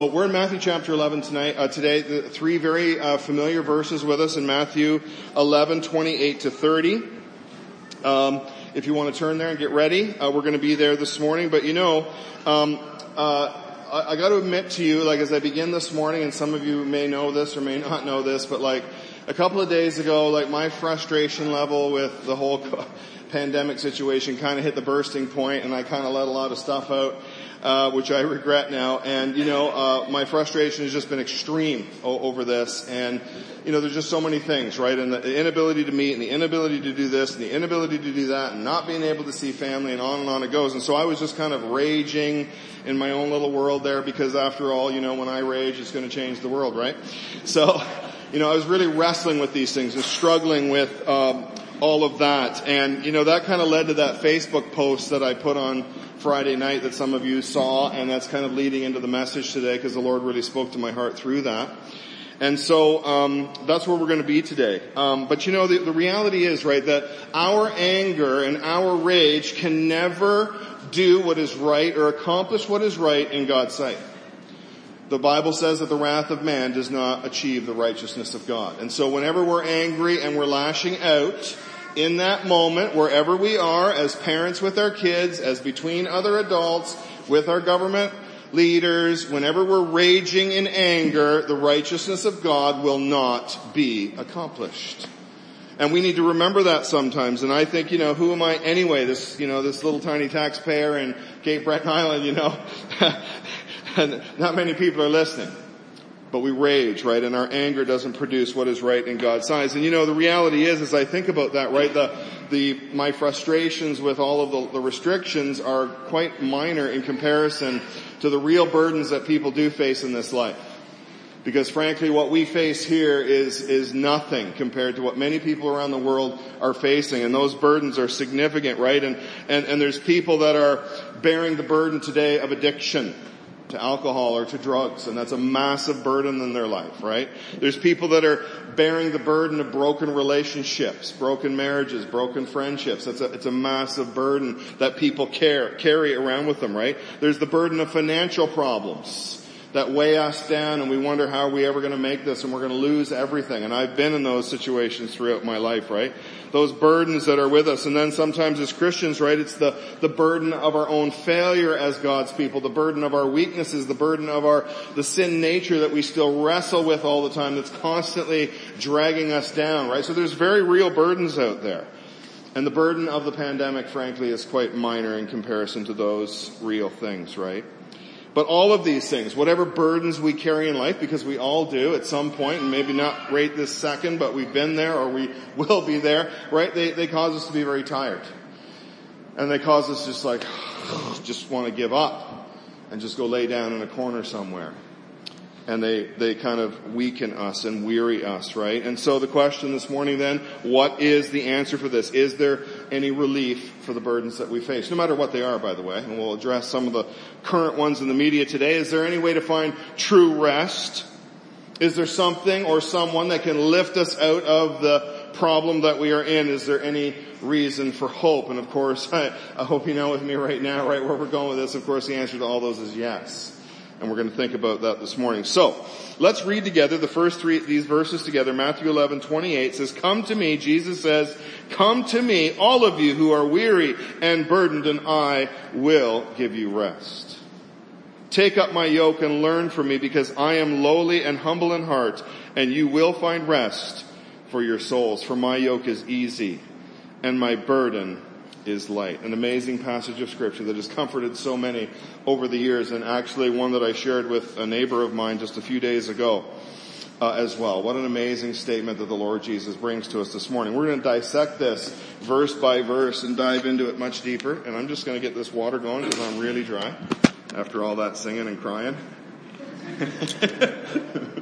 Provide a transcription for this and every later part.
Well, we're in Matthew chapter 11 tonight, uh, today. The three very uh, familiar verses with us in Matthew 11, 28 to 30. Um, if you want to turn there and get ready, uh, we're going to be there this morning. But you know, um, uh, I, I got to admit to you, like as I begin this morning, and some of you may know this or may not know this, but like a couple of days ago, like my frustration level with the whole pandemic situation kind of hit the bursting point, and I kind of let a lot of stuff out uh, which I regret now. And you know, uh, my frustration has just been extreme o- over this. And you know, there's just so many things, right? And the inability to meet, and the inability to do this, and the inability to do that, and not being able to see family, and on and on it goes. And so I was just kind of raging in my own little world there, because after all, you know, when I rage, it's going to change the world, right? So, you know, I was really wrestling with these things and struggling with. Um, all of that. And, you know, that kind of led to that Facebook post that I put on Friday night that some of you saw, and that's kind of leading into the message today because the Lord really spoke to my heart through that. And so um, that's where we're going to be today. Um, but you know, the, the reality is, right, that our anger and our rage can never do what is right or accomplish what is right in God's sight. The Bible says that the wrath of man does not achieve the righteousness of God. And so whenever we're angry and we're lashing out, in that moment, wherever we are, as parents with our kids, as between other adults, with our government leaders, whenever we're raging in anger, the righteousness of God will not be accomplished. And we need to remember that sometimes. And I think, you know, who am I anyway? This, you know, this little tiny taxpayer in Cape Breton Island, you know. not many people are listening but we rage, right? And our anger doesn't produce what is right in God's eyes. And you know, the reality is, as I think about that, right, the, the, my frustrations with all of the, the restrictions are quite minor in comparison to the real burdens that people do face in this life. Because frankly, what we face here is, is nothing compared to what many people around the world are facing. And those burdens are significant, right? And, and, and there's people that are bearing the burden today of addiction to alcohol or to drugs, and that's a massive burden in their life, right? There's people that are bearing the burden of broken relationships, broken marriages, broken friendships. It's a, it's a massive burden that people care, carry around with them, right? There's the burden of financial problems that weigh us down and we wonder how are we ever going to make this and we're going to lose everything. And I've been in those situations throughout my life, right? Those burdens that are with us. And then sometimes as Christians, right, it's the, the burden of our own failure as God's people, the burden of our weaknesses, the burden of our, the sin nature that we still wrestle with all the time that's constantly dragging us down, right? So there's very real burdens out there. And the burden of the pandemic, frankly, is quite minor in comparison to those real things, right? But all of these things, whatever burdens we carry in life, because we all do at some point, and maybe not right this second, but we've been there or we will be there, right? They, they cause us to be very tired. And they cause us just like, just want to give up and just go lay down in a corner somewhere and they, they kind of weaken us and weary us, right? And so the question this morning then, what is the answer for this? Is there any relief for the burdens that we face? No matter what they are, by the way, and we'll address some of the current ones in the media today. Is there any way to find true rest? Is there something or someone that can lift us out of the problem that we are in? Is there any reason for hope? And of course, I, I hope you know with me right now, right where we're going with this, of course the answer to all those is yes. And we're going to think about that this morning. So, let's read together the first three, these verses together. Matthew 11, 28 says, Come to me, Jesus says, Come to me, all of you who are weary and burdened, and I will give you rest. Take up my yoke and learn from me because I am lowly and humble in heart, and you will find rest for your souls. For my yoke is easy and my burden is light. An amazing passage of scripture that has comforted so many over the years and actually one that I shared with a neighbor of mine just a few days ago. Uh, as well. What an amazing statement that the Lord Jesus brings to us this morning. We're going to dissect this verse by verse and dive into it much deeper. And I'm just going to get this water going because I'm really dry after all that singing and crying.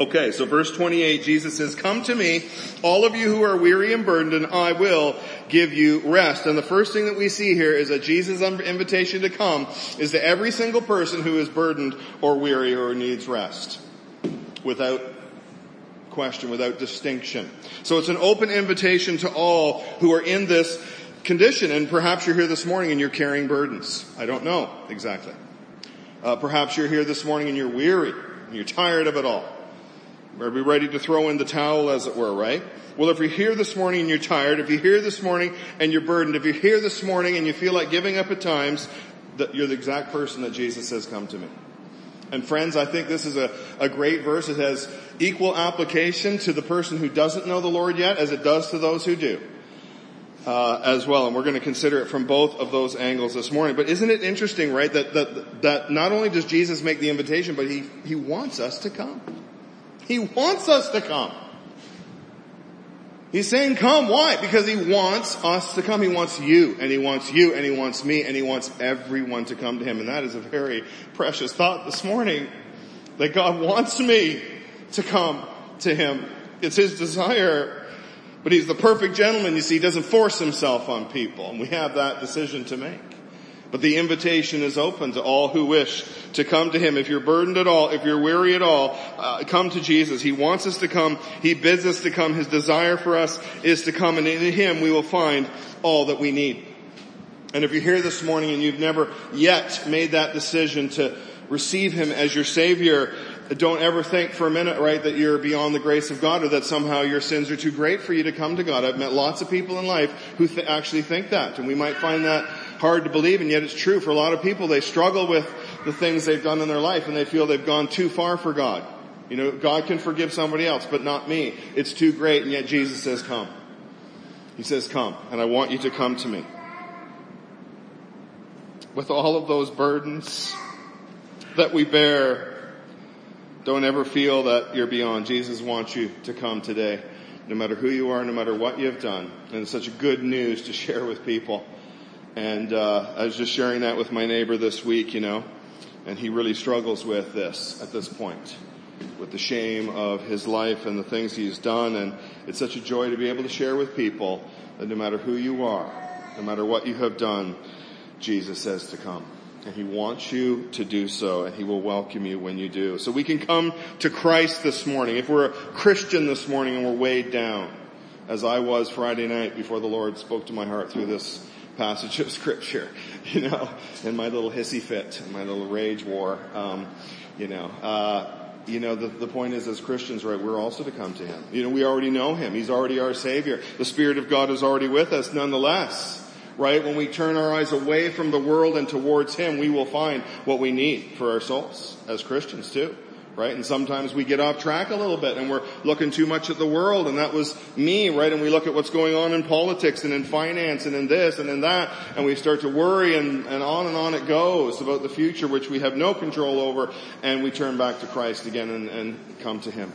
Okay, so verse 28, Jesus says, come to me, all of you who are weary and burdened, and I will give you rest. And the first thing that we see here is that Jesus' invitation to come is to every single person who is burdened or weary or needs rest. Without question, without distinction. So it's an open invitation to all who are in this condition. And perhaps you're here this morning and you're carrying burdens. I don't know exactly. Uh, perhaps you're here this morning and you're weary and you're tired of it all. Are we ready to throw in the towel as it were, right? Well, if you're here this morning and you're tired, if you're here this morning and you're burdened, if you're here this morning and you feel like giving up at times, that you're the exact person that Jesus says, come to me. And friends, I think this is a, a great verse. It has equal application to the person who doesn't know the Lord yet as it does to those who do. Uh, as well, and we're going to consider it from both of those angles this morning. But isn't it interesting, right, that, that, that not only does Jesus make the invitation, but he, he wants us to come. He wants us to come. He's saying come. Why? Because he wants us to come. He wants you and he wants you and he wants me and he wants everyone to come to him. And that is a very precious thought this morning that God wants me to come to him. It's his desire. But he's the perfect gentleman. You see, he doesn't force himself on people and we have that decision to make. But the invitation is open to all who wish to come to Him. If you're burdened at all, if you're weary at all, uh, come to Jesus. He wants us to come. He bids us to come. His desire for us is to come and in Him we will find all that we need. And if you're here this morning and you've never yet made that decision to receive Him as your Savior, don't ever think for a minute, right, that you're beyond the grace of God or that somehow your sins are too great for you to come to God. I've met lots of people in life who th- actually think that, and we might find that hard to believe, and yet it's true for a lot of people. They struggle with the things they've done in their life, and they feel they've gone too far for God. You know, God can forgive somebody else, but not me. It's too great, and yet Jesus says, come. He says, come, and I want you to come to me. With all of those burdens that we bear, don't ever feel that you're beyond. Jesus wants you to come today, no matter who you are, no matter what you've done. And it's such good news to share with people. And uh, I was just sharing that with my neighbor this week, you know, and he really struggles with this at this point, with the shame of his life and the things he's done. And it's such a joy to be able to share with people that no matter who you are, no matter what you have done, Jesus says to come. And he wants you to do so and he will welcome you when you do. So we can come to Christ this morning. If we're a Christian this morning and we're weighed down, as I was Friday night before the Lord spoke to my heart through this passage of scripture, you know, and my little hissy fit, my little rage war, um, you know, uh, you know, the, the point is as Christians, right, we're also to come to Him. You know, we already know Him. He's already our Savior. The Spirit of God is already with us nonetheless. Right? When we turn our eyes away from the world and towards Him, we will find what we need for our souls as Christians too right? And sometimes we get off track a little bit and we're looking too much at the world and that was me, right? And we look at what's going on in politics and in finance and in this and in that and we start to worry and, and on and on it goes about the future which we have no control over and we turn back to Christ again and, and come to Him.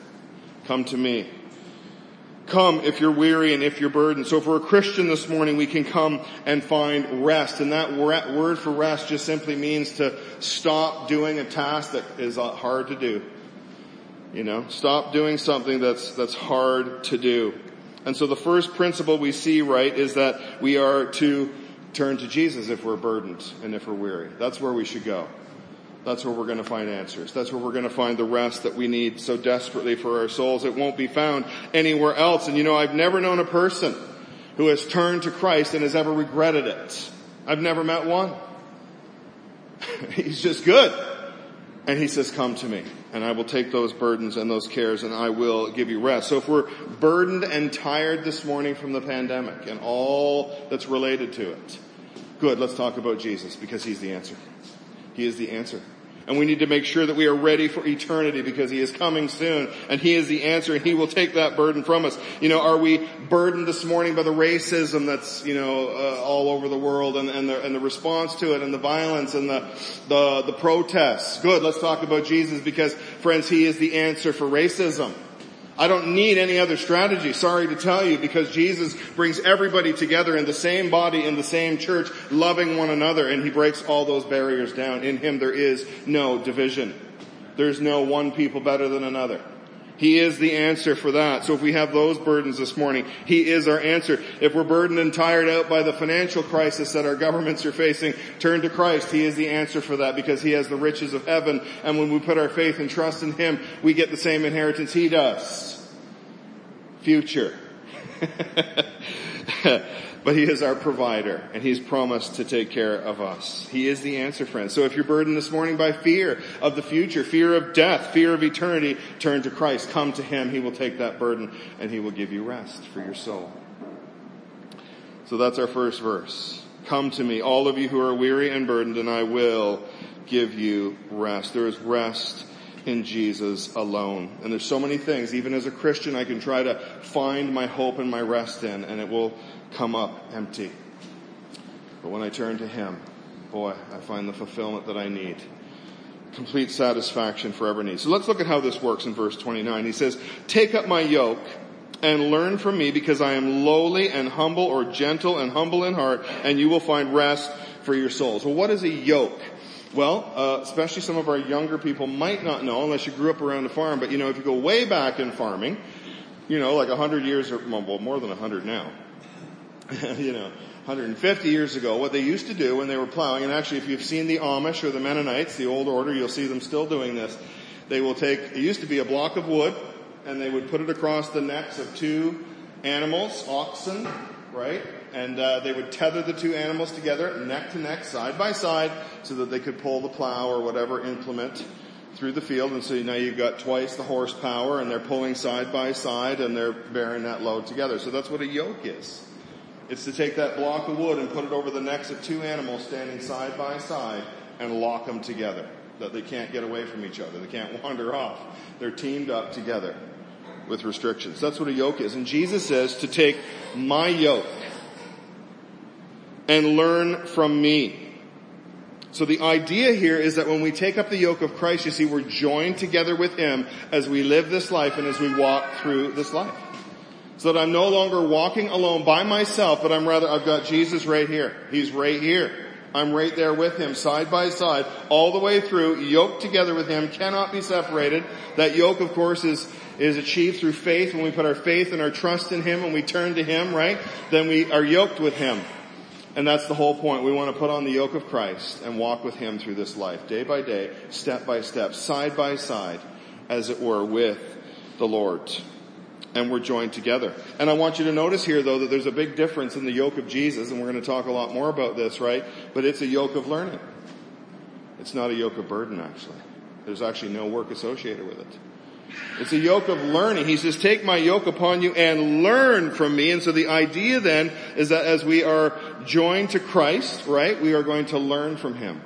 Come to me. Come if you're weary and if you're burdened. So we're a Christian this morning, we can come and find rest. And that word for rest just simply means to stop doing a task that is uh, hard to do. You know, stop doing something that's, that's hard to do. And so the first principle we see, right, is that we are to turn to Jesus if we're burdened and if we're weary. That's where we should go. That's where we're going to find answers. That's where we're going to find the rest that we need so desperately for our souls. It won't be found anywhere else. And you know, I've never known a person who has turned to Christ and has ever regretted it. I've never met one. He's just good. And he says, come to me and I will take those burdens and those cares and I will give you rest. So if we're burdened and tired this morning from the pandemic and all that's related to it, good, let's talk about Jesus because he's the answer. He is the answer. And we need to make sure that we are ready for eternity because He is coming soon and He is the answer and He will take that burden from us. You know, are we burdened this morning by the racism that's, you know, uh, all over the world and, and, the, and the response to it and the violence and the, the, the protests? Good, let's talk about Jesus because friends, He is the answer for racism. I don't need any other strategy, sorry to tell you, because Jesus brings everybody together in the same body, in the same church, loving one another, and He breaks all those barriers down. In Him there is no division. There's no one people better than another. He is the answer for that. So if we have those burdens this morning, He is our answer. If we're burdened and tired out by the financial crisis that our governments are facing, turn to Christ. He is the answer for that because He has the riches of heaven. And when we put our faith and trust in Him, we get the same inheritance He does. Future. but He is our provider and He's promised to take care of us. He is the answer, friends. So if you're burdened this morning by fear of the future, fear of death, fear of eternity, turn to Christ. Come to Him. He will take that burden and He will give you rest for your soul. So that's our first verse. Come to me, all of you who are weary and burdened, and I will give you rest. There is rest in Jesus alone. And there's so many things, even as a Christian, I can try to find my hope and my rest in, and it will come up empty. But when I turn to Him, boy, I find the fulfillment that I need. Complete satisfaction forever need. So let's look at how this works in verse 29. He says, take up my yoke and learn from me because I am lowly and humble or gentle and humble in heart and you will find rest for your souls. Well, what is a yoke? Well, uh, especially some of our younger people might not know unless you grew up around a farm, but you know, if you go way back in farming, you know, like a hundred years or, well, more than a hundred now, you know, 150 years ago, what they used to do when they were plowing, and actually if you've seen the Amish or the Mennonites, the old order, you'll see them still doing this. They will take, it used to be a block of wood, and they would put it across the necks of two animals, oxen, right? And uh, they would tether the two animals together, neck to neck, side by side, so that they could pull the plow or whatever implement through the field. And so now you've got twice the horsepower, and they're pulling side by side, and they're bearing that load together. So that's what a yoke is. It's to take that block of wood and put it over the necks of two animals standing side by side and lock them together. That they can't get away from each other. They can't wander off. They're teamed up together with restrictions. That's what a yoke is. And Jesus says to take my yoke and learn from me. So the idea here is that when we take up the yoke of Christ, you see, we're joined together with Him as we live this life and as we walk through this life. So that I'm no longer walking alone by myself, but I'm rather, I've got Jesus right here. He's right here. I'm right there with Him, side by side, all the way through, yoked together with Him, cannot be separated. That yoke, of course, is is achieved through faith. When we put our faith and our trust in Him and we turn to Him, right? Then we are yoked with Him. And that's the whole point. We want to put on the yoke of Christ and walk with Him through this life, day by day, step by step, side by side, as it were, with the Lord. And we're joined together. And I want you to notice here though that there's a big difference in the yoke of Jesus, and we're going to talk a lot more about this, right? But it's a yoke of learning. It's not a yoke of burden actually. There's actually no work associated with it. It's a yoke of learning. He says, take my yoke upon you and learn from me. And so the idea then is that as we are joined to Christ, right, we are going to learn from Him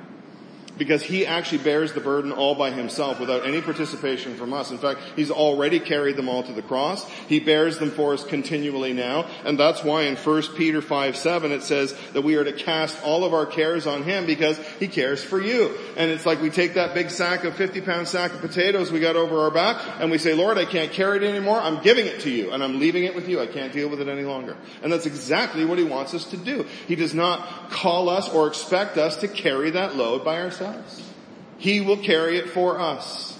because he actually bears the burden all by himself without any participation from us. In fact, he's already carried them all to the cross. He bears them for us continually now. And that's why in 1 Peter 5, 7 it says that we are to cast all of our cares on him because he cares for you. And it's like we take that big sack of 50 pound sack of potatoes we got over our back and we say, Lord, I can't carry it anymore. I'm giving it to you and I'm leaving it with you. I can't deal with it any longer. And that's exactly what he wants us to do. He does not call us or expect us to carry that load by ourselves He will carry it for us.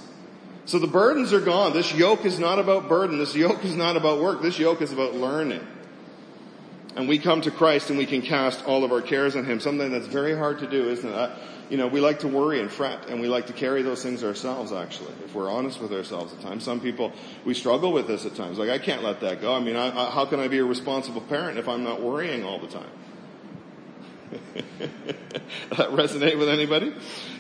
So the burdens are gone. This yoke is not about burden. This yoke is not about work. This yoke is about learning. And we come to Christ and we can cast all of our cares on Him. Something that's very hard to do, isn't it? You know, we like to worry and fret and we like to carry those things ourselves actually, if we're honest with ourselves at times. Some people, we struggle with this at times. Like, I can't let that go. I mean, I, I, how can I be a responsible parent if I'm not worrying all the time? that resonate with anybody?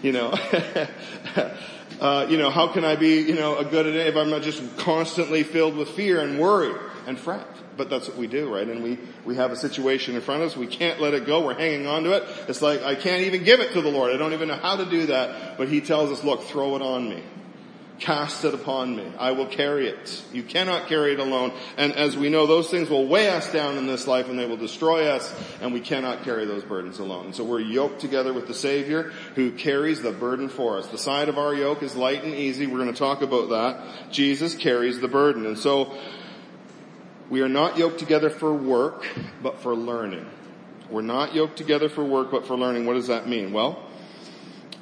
You know, uh, you know, how can I be, you know, a good if I'm not just constantly filled with fear and worry and fret? But that's what we do, right? And we, we have a situation in front of us. We can't let it go. We're hanging on to it. It's like, I can't even give it to the Lord. I don't even know how to do that. But He tells us, look, throw it on me. Cast it upon me. I will carry it. You cannot carry it alone. And as we know, those things will weigh us down in this life and they will destroy us and we cannot carry those burdens alone. And so we're yoked together with the Savior who carries the burden for us. The side of our yoke is light and easy. We're going to talk about that. Jesus carries the burden. And so we are not yoked together for work, but for learning. We're not yoked together for work, but for learning. What does that mean? Well,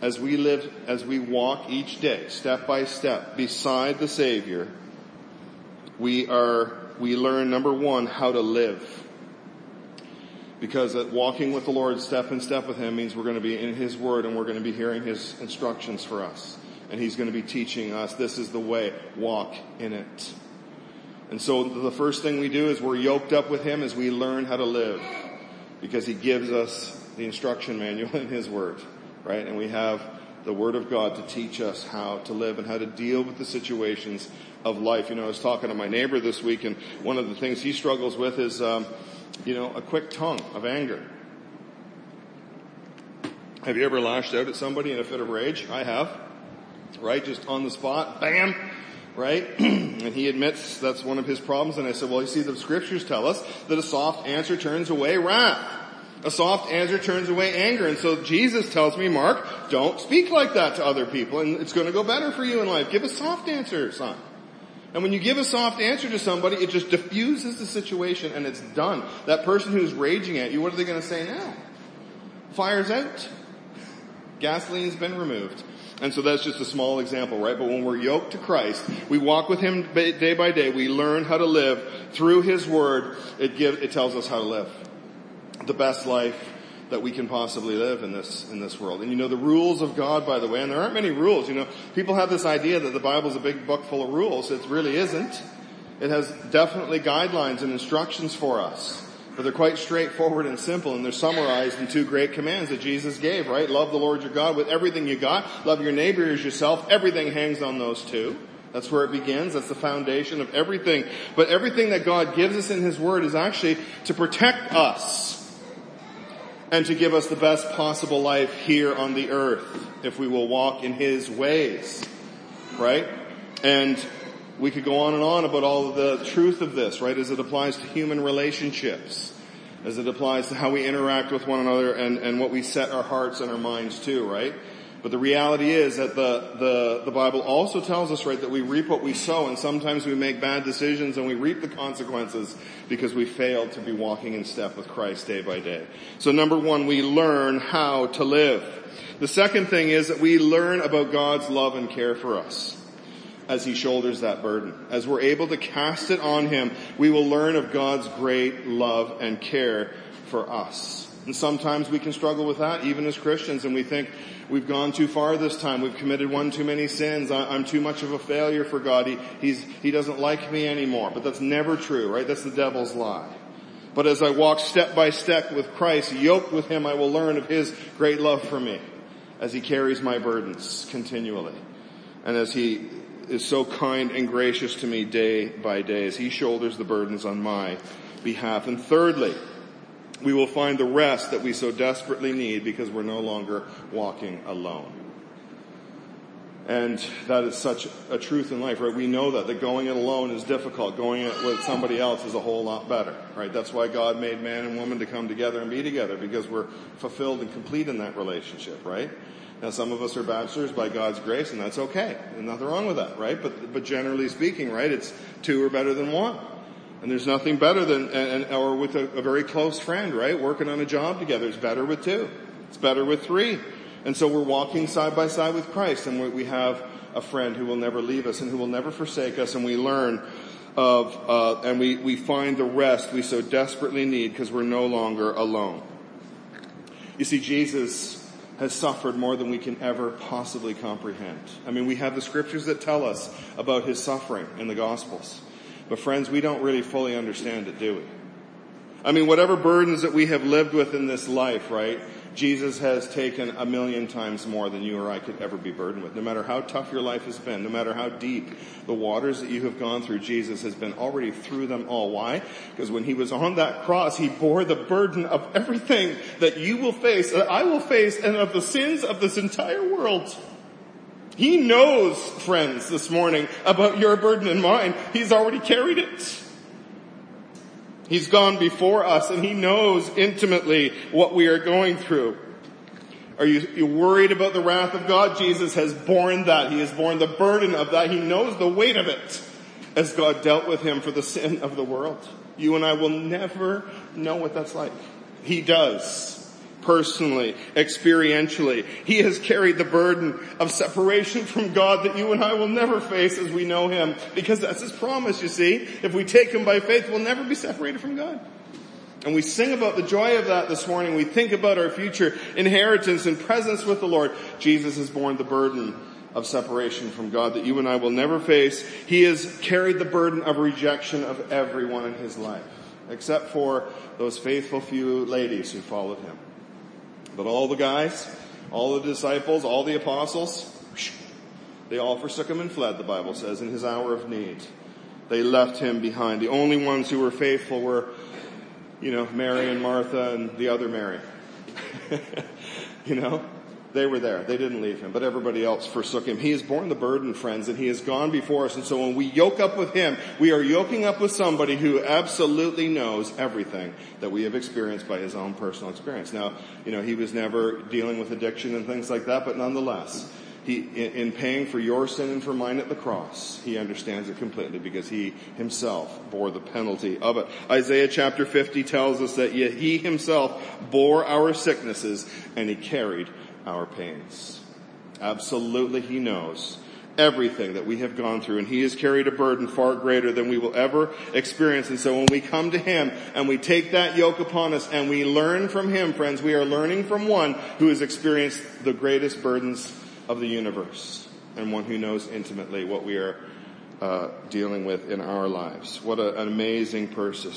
as we live, as we walk each day, step by step, beside the Savior, we are, we learn number one, how to live. Because uh, walking with the Lord step in step with Him means we're going to be in His Word and we're going to be hearing His instructions for us. And He's going to be teaching us, this is the way, walk in it. And so the first thing we do is we're yoked up with Him as we learn how to live. because he gives us the instruction manual in his word, right? And we have the word of God to teach us how to live and how to deal with the situations of life. You know, I was talking to my neighbor this week and one of the things he struggles with is, um, you know, a quick tongue of anger. Have you ever lashed out at somebody in a fit of rage? I have. Right? Just on the spot. Bam! Right? and he admits that's one of his problems. And I said, well, you see, the scriptures tell us that a soft answer turns away wrath. A soft answer turns away anger. And so Jesus tells me, Mark, don't speak like that to other people and it's going to go better for you in life. Give a soft answer, son. And when you give a soft answer to somebody, it just diffuses the situation and it's done. That person who's raging at you, what are they going to say now? Fire's out. Gasoline's been removed. And so that's just a small example, right? But when we're yoked to Christ, we walk with Him day by day, we learn how to live through His Word, it it tells us how to live the best life that we can possibly live in this, in this world. And you know, the rules of God, by the way, and there aren't many rules, you know, people have this idea that the Bible's a big book full of rules. It really isn't. It has definitely guidelines and instructions for us. But they're quite straightforward and simple and they're summarized in two great commands that Jesus gave, right? Love the Lord your God with everything you got. Love your neighbor as yourself. Everything hangs on those two. That's where it begins. That's the foundation of everything. But everything that God gives us in His Word is actually to protect us and to give us the best possible life here on the earth if we will walk in His ways. Right? And we could go on and on about all the truth of this, right, as it applies to human relationships, as it applies to how we interact with one another and, and what we set our hearts and our minds to, right? But the reality is that the, the, the Bible also tells us, right, that we reap what we sow and sometimes we make bad decisions and we reap the consequences because we failed to be walking in step with Christ day by day. So number one, we learn how to live. The second thing is that we learn about God's love and care for us as he shoulders that burden. As we're able to cast it on him, we will learn of God's great love and care for us. And sometimes we can struggle with that, even as Christians, and we think, we've gone too far this time, we've committed one too many sins, I'm too much of a failure for God, he, he's, he doesn't like me anymore. But that's never true, right? That's the devil's lie. But as I walk step by step with Christ, yoked with Him, I will learn of His great love for me as He carries my burdens continually. And as He is so kind and gracious to me day by day, as He shoulders the burdens on my behalf. And thirdly, we will find the rest that we so desperately need because we're no longer walking alone. And that is such a truth in life, right? We know that, that going it alone is difficult. Going it with somebody else is a whole lot better, right? That's why God made man and woman to come together and be together because we're fulfilled and complete in that relationship, right? Now some of us are bachelors by God's grace and that's okay. There's nothing wrong with that, right? But, but generally speaking, right, it's two are better than one. And there's nothing better than, and, or with a, a very close friend, right? Working on a job together. It's better with two. It's better with three. And so we're walking side by side with Christ and we have a friend who will never leave us and who will never forsake us and we learn of, uh, and we, we find the rest we so desperately need because we're no longer alone. You see, Jesus has suffered more than we can ever possibly comprehend. I mean, we have the scriptures that tell us about his suffering in the gospels. But friends, we don't really fully understand it, do we? I mean, whatever burdens that we have lived with in this life, right? Jesus has taken a million times more than you or I could ever be burdened with. No matter how tough your life has been, no matter how deep the waters that you have gone through, Jesus has been already through them all. Why? Because when he was on that cross, he bore the burden of everything that you will face, that I will face, and of the sins of this entire world. He knows, friends, this morning about your burden and mine. He's already carried it. He's gone before us and he knows intimately what we are going through. Are you, you worried about the wrath of God? Jesus has borne that. He has borne the burden of that. He knows the weight of it as God dealt with him for the sin of the world. You and I will never know what that's like. He does personally, experientially. He has carried the burden of separation from God that you and I will never face as we know Him. Because that's His promise, you see. If we take Him by faith, we'll never be separated from God. And we sing about the joy of that this morning. We think about our future inheritance and presence with the Lord. Jesus has borne the burden of separation from God that you and I will never face. He has carried the burden of rejection of everyone in His life. except for those faithful few ladies who followed him. But all the guys, all the disciples, all the apostles, they all forsook him and fled, the Bible says, in his hour of need. They left him behind. The only ones who were faithful were, you know, Mary and Martha and the other Mary. you know? They were there. They didn't leave him, but everybody else forsook him. He has borne the burden, friends, and he has gone before us. And so when we yoke up with him, we are yoking up with somebody who absolutely knows everything that we have experienced by his own personal experience. Now, you know, he was never dealing with addiction and things like that, but nonetheless, he, in paying for your sin and for mine at the cross, he understands it completely because he himself bore the penalty of it. Isaiah chapter 50 tells us that he himself bore our sicknesses and he carried our pains. Absolutely he knows everything that we have gone through and he has carried a burden far greater than we will ever experience. And so when we come to him and we take that yoke upon us and we learn from him, friends, we are learning from one who has experienced the greatest burdens of the universe and one who knows intimately what we are uh, dealing with in our lives. What a, an amazing person,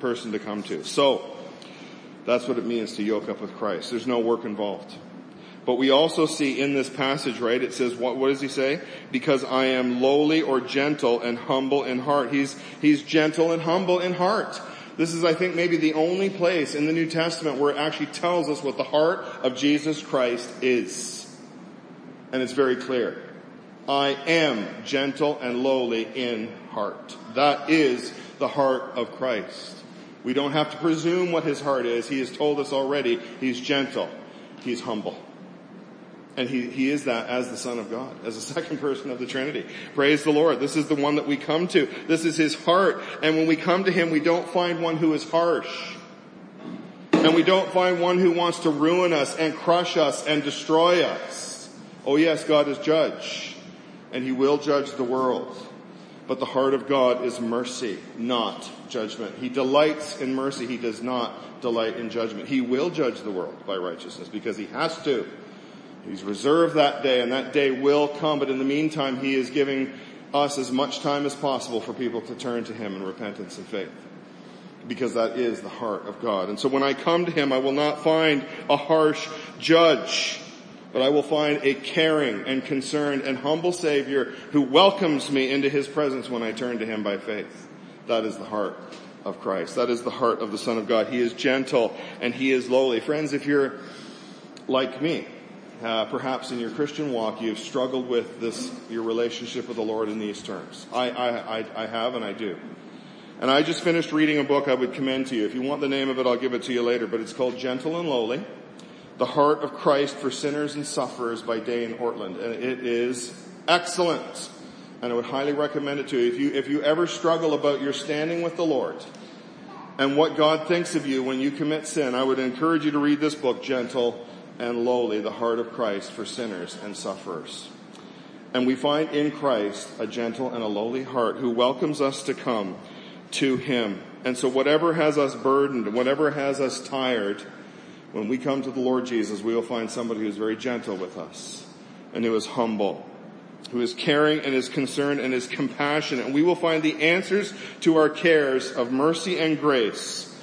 person to come to. So, that's what it means to yoke up with Christ. There's no work involved. But we also see in this passage, right, it says, what, what does he say? Because I am lowly or gentle and humble in heart. He's, he's gentle and humble in heart. This is, I think, maybe the only place in the New Testament where it actually tells us what the heart of Jesus Christ is. And it's very clear. I am gentle and lowly in heart. That is the heart of Christ. We don't have to presume what his heart is. He has told us already. He's gentle. He's humble. And he, he is that as the Son of God, as the second person of the Trinity. Praise the Lord. This is the one that we come to. This is his heart. And when we come to him, we don't find one who is harsh. And we don't find one who wants to ruin us and crush us and destroy us. Oh yes, God is judge. And he will judge the world. But the heart of God is mercy, not judgment. He delights in mercy. He does not delight in judgment. He will judge the world by righteousness because he has to. He's reserved that day and that day will come, but in the meantime, He is giving us as much time as possible for people to turn to Him in repentance and faith. Because that is the heart of God. And so when I come to Him, I will not find a harsh judge, but I will find a caring and concerned and humble Savior who welcomes me into His presence when I turn to Him by faith. That is the heart of Christ. That is the heart of the Son of God. He is gentle and He is lowly. Friends, if you're like me, uh, perhaps in your Christian walk you've struggled with this, your relationship with the Lord in these terms. I, I, I, I have and I do. And I just finished reading a book I would commend to you. If you want the name of it, I'll give it to you later, but it's called Gentle and Lowly. The Heart of Christ for Sinners and Sufferers by Dane Ortlund. And it is excellent. And I would highly recommend it to you. If you, if you ever struggle about your standing with the Lord and what God thinks of you when you commit sin, I would encourage you to read this book, Gentle and lowly the heart of Christ for sinners and sufferers. And we find in Christ a gentle and a lowly heart who welcomes us to come to Him. And so whatever has us burdened, whatever has us tired, when we come to the Lord Jesus, we will find somebody who is very gentle with us and who is humble, who is caring and is concerned and is compassionate. And we will find the answers to our cares of mercy and grace.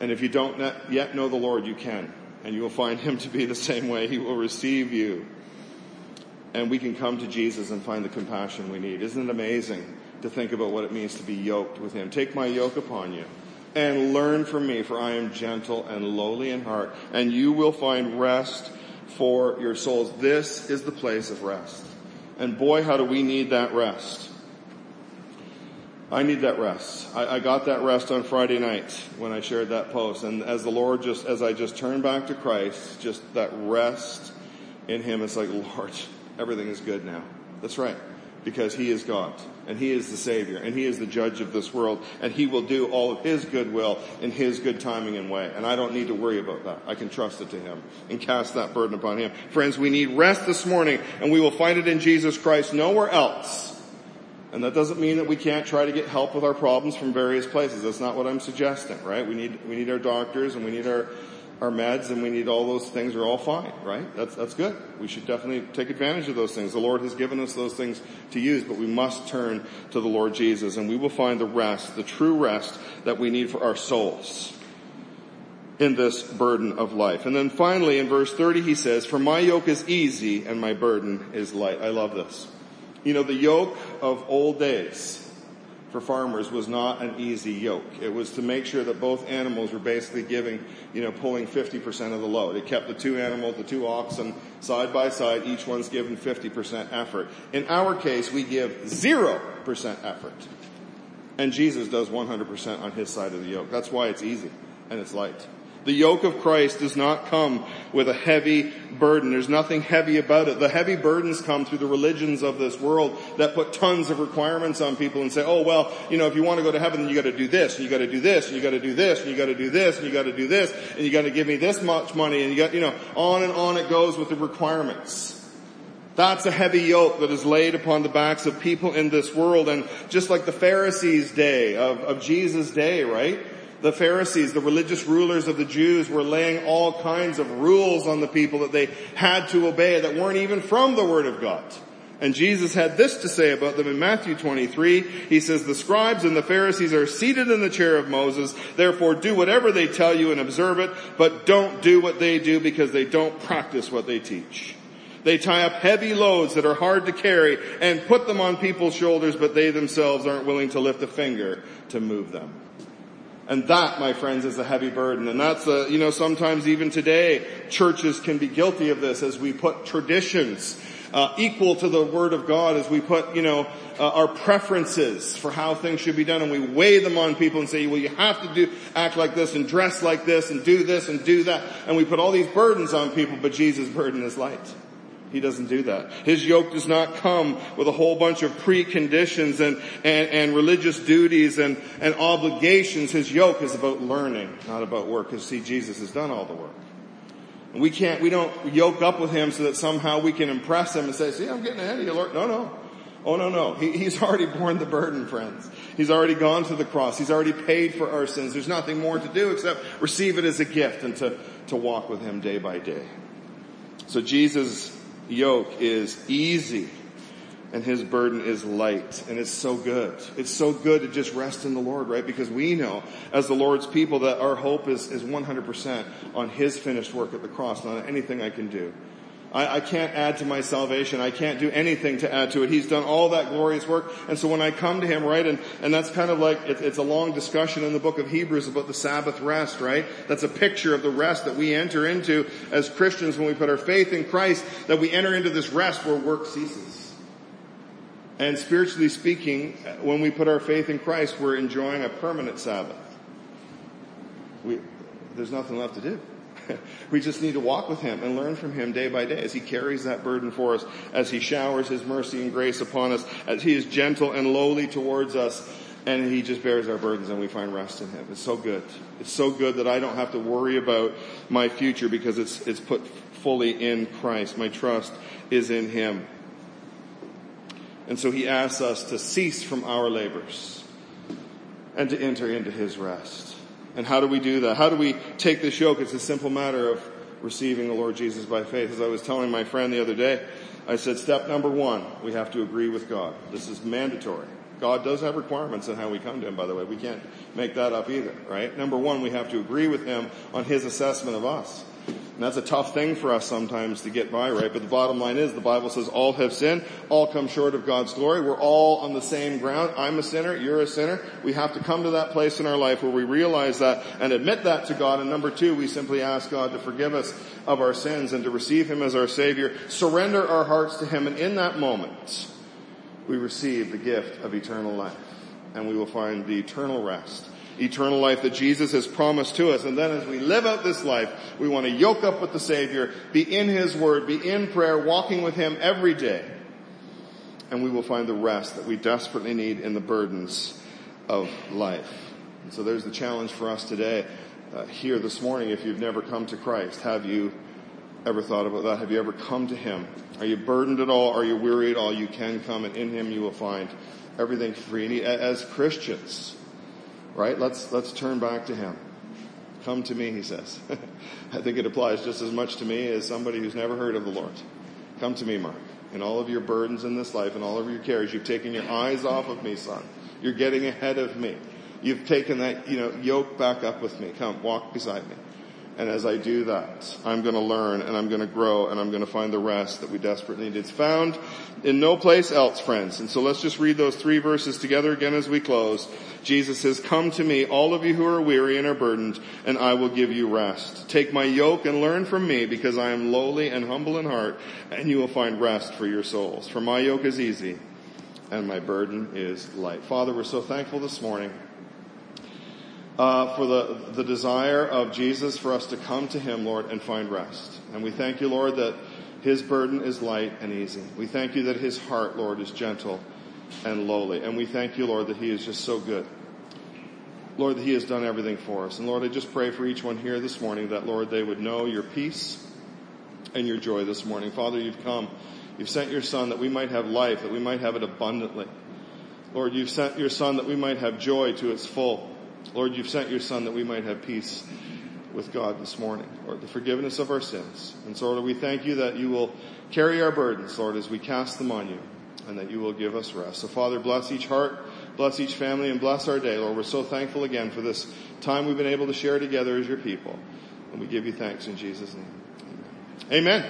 And if you don't yet know the Lord, you can and you will find him to be the same way. He will receive you. And we can come to Jesus and find the compassion we need. Isn't it amazing to think about what it means to be yoked with him? Take my yoke upon you and learn from me, for I am gentle and lowly in heart, and you will find rest for your souls. This is the place of rest. And boy, how do we need that rest. I need that rest. I, I, got that rest on Friday night when I shared that post. And as the Lord just, as I just turned back to Christ, just that rest in Him, it's like, Lord, everything is good now. That's right. Because He is God and He is the Savior and He is the judge of this world and He will do all of His good will in His good timing and way. And I don't need to worry about that. I can trust it to Him and cast that burden upon Him. Friends, we need rest this morning and we will find it in Jesus Christ nowhere else. And that doesn't mean that we can't try to get help with our problems from various places. That's not what I'm suggesting, right? We need, we need our doctors and we need our, our meds and we need all those things are all fine, right? That's, that's good. We should definitely take advantage of those things. The Lord has given us those things to use, but we must turn to the Lord Jesus and we will find the rest, the true rest that we need for our souls in this burden of life. And then finally in verse 30 he says, for my yoke is easy and my burden is light. I love this. You know, the yoke of old days, for farmers was not an easy yoke. It was to make sure that both animals were basically giving, you know, pulling 50% of the load. It kept the two animals, the two oxen side by side, each one's given 50% effort. In our case, we give 0% effort. And Jesus does 100% on his side of the yoke. That's why it's easy and it's light. The yoke of Christ does not come with a heavy burden. There's nothing heavy about it. The heavy burdens come through the religions of this world that put tons of requirements on people and say, oh well, you know, if you want to go to heaven, then you gotta do this, and you gotta do this, and you gotta do this, and you gotta do this, and you gotta do this, and you gotta give me this much money, and you got, you know, on and on it goes with the requirements. That's a heavy yoke that is laid upon the backs of people in this world. And just like the Pharisees' day, of, of Jesus' day, right? The Pharisees, the religious rulers of the Jews were laying all kinds of rules on the people that they had to obey that weren't even from the Word of God. And Jesus had this to say about them in Matthew 23. He says, the scribes and the Pharisees are seated in the chair of Moses. Therefore do whatever they tell you and observe it, but don't do what they do because they don't practice what they teach. They tie up heavy loads that are hard to carry and put them on people's shoulders, but they themselves aren't willing to lift a finger to move them. And that, my friends, is a heavy burden. And that's a, you know, sometimes even today, churches can be guilty of this as we put traditions uh, equal to the Word of God, as we put, you know, uh, our preferences for how things should be done, and we weigh them on people and say, well, you have to do, act like this and dress like this and do this and do that. And we put all these burdens on people, but Jesus' burden is light. He doesn't do that. His yoke does not come with a whole bunch of preconditions and, and, and religious duties and, and obligations. His yoke is about learning, not about work. Because see, Jesus has done all the work. And we can't, we don't yoke up with him so that somehow we can impress him and say, see, I'm getting ahead of you, Lord. No, no. Oh no, no. He, he's already borne the burden, friends. He's already gone to the cross. He's already paid for our sins. There's nothing more to do except receive it as a gift and to, to walk with him day by day. So Jesus yoke is easy and his burden is light and it's so good. It's so good to just rest in the Lord, right? Because we know as the Lord's people that our hope is, is 100% on his finished work at the cross, not anything I can do. I, I, can't add to my salvation. I can't do anything to add to it. He's done all that glorious work. And so when I come to Him, right, and, and that's kind of like, it, it's a long discussion in the book of Hebrews about the Sabbath rest, right? That's a picture of the rest that we enter into as Christians when we put our faith in Christ, that we enter into this rest where work ceases. And spiritually speaking, when we put our faith in Christ, we're enjoying a permanent Sabbath. We, there's nothing left to do. we just need to walk with Him and learn from Him day by day as He carries that burden for us, as He showers His mercy and grace upon us, as He is gentle and lowly towards us, and He just bears our burdens and we find rest in Him. It's so good. It's so good that I don't have to worry about my future because it's, it's put fully in Christ. My trust is in Him. And so He asks us to cease from our labors and to enter into His rest. And how do we do that? How do we take this yoke? It's a simple matter of receiving the Lord Jesus by faith. As I was telling my friend the other day, I said step number one, we have to agree with God. This is mandatory. God does have requirements on how we come to Him, by the way. We can't make that up either, right? Number one, we have to agree with Him on His assessment of us. And that's a tough thing for us sometimes to get by, right? But the bottom line is the Bible says all have sinned, all come short of God's glory. We're all on the same ground. I'm a sinner, you're a sinner. We have to come to that place in our life where we realize that and admit that to God. And number two, we simply ask God to forgive us of our sins and to receive Him as our Savior, surrender our hearts to Him, and in that moment, we receive the gift of eternal life. And we will find the eternal rest eternal life that Jesus has promised to us. And then as we live out this life, we want to yoke up with the Savior, be in His Word, be in prayer, walking with Him every day. And we will find the rest that we desperately need in the burdens of life. And so there's the challenge for us today, uh, here this morning. If you've never come to Christ, have you ever thought about that? Have you ever come to Him? Are you burdened at all? Are you weary at all? You can come and in Him you will find everything free. And as Christians, right? Let's, let's turn back to Him. Come to me, he says. I think it applies just as much to me as somebody who's never heard of the Lord. Come to me, Mark. In all of your burdens in this life and all of your cares, you've taken your eyes off of me, son. You're getting ahead of me. You've taken that, you know, yoke back up with me. Come, walk beside me. And as I do that, I'm going to learn and I'm going to grow and I'm going to find the rest that we desperately need. It's found in no place else, friends. And so let's just read those three verses together again as we close. Jesus says, come to me, all of you who are weary and are burdened, and I will give you rest. Take my yoke and learn from me because I am lowly and humble in heart and you will find rest for your souls. For my yoke is easy and my burden is light. Father, we're so thankful this morning uh, for the, the desire of Jesus for us to come to Him, Lord, and find rest. And we thank you, Lord, that His burden is light and easy. We thank you that His heart, Lord, is gentle and lowly. And we thank you, Lord, that He is just so good. Lord, that He has done everything for us. And Lord, I just pray for each one here this morning that, Lord, they would know your peace and your joy this morning. Father, you've come. You've sent your Son that we might have life, that we might have it abundantly. Lord, you've sent your Son that we might have joy to its full. Lord, you've sent your son that we might have peace with God this morning, Lord, the forgiveness of our sins. And so, Lord, we thank you that you will carry our burdens, Lord, as we cast them on you, and that you will give us rest. So, Father, bless each heart, bless each family, and bless our day, Lord. We're so thankful again for this time we've been able to share together as your people. And we give you thanks in Jesus' name. Amen. Amen.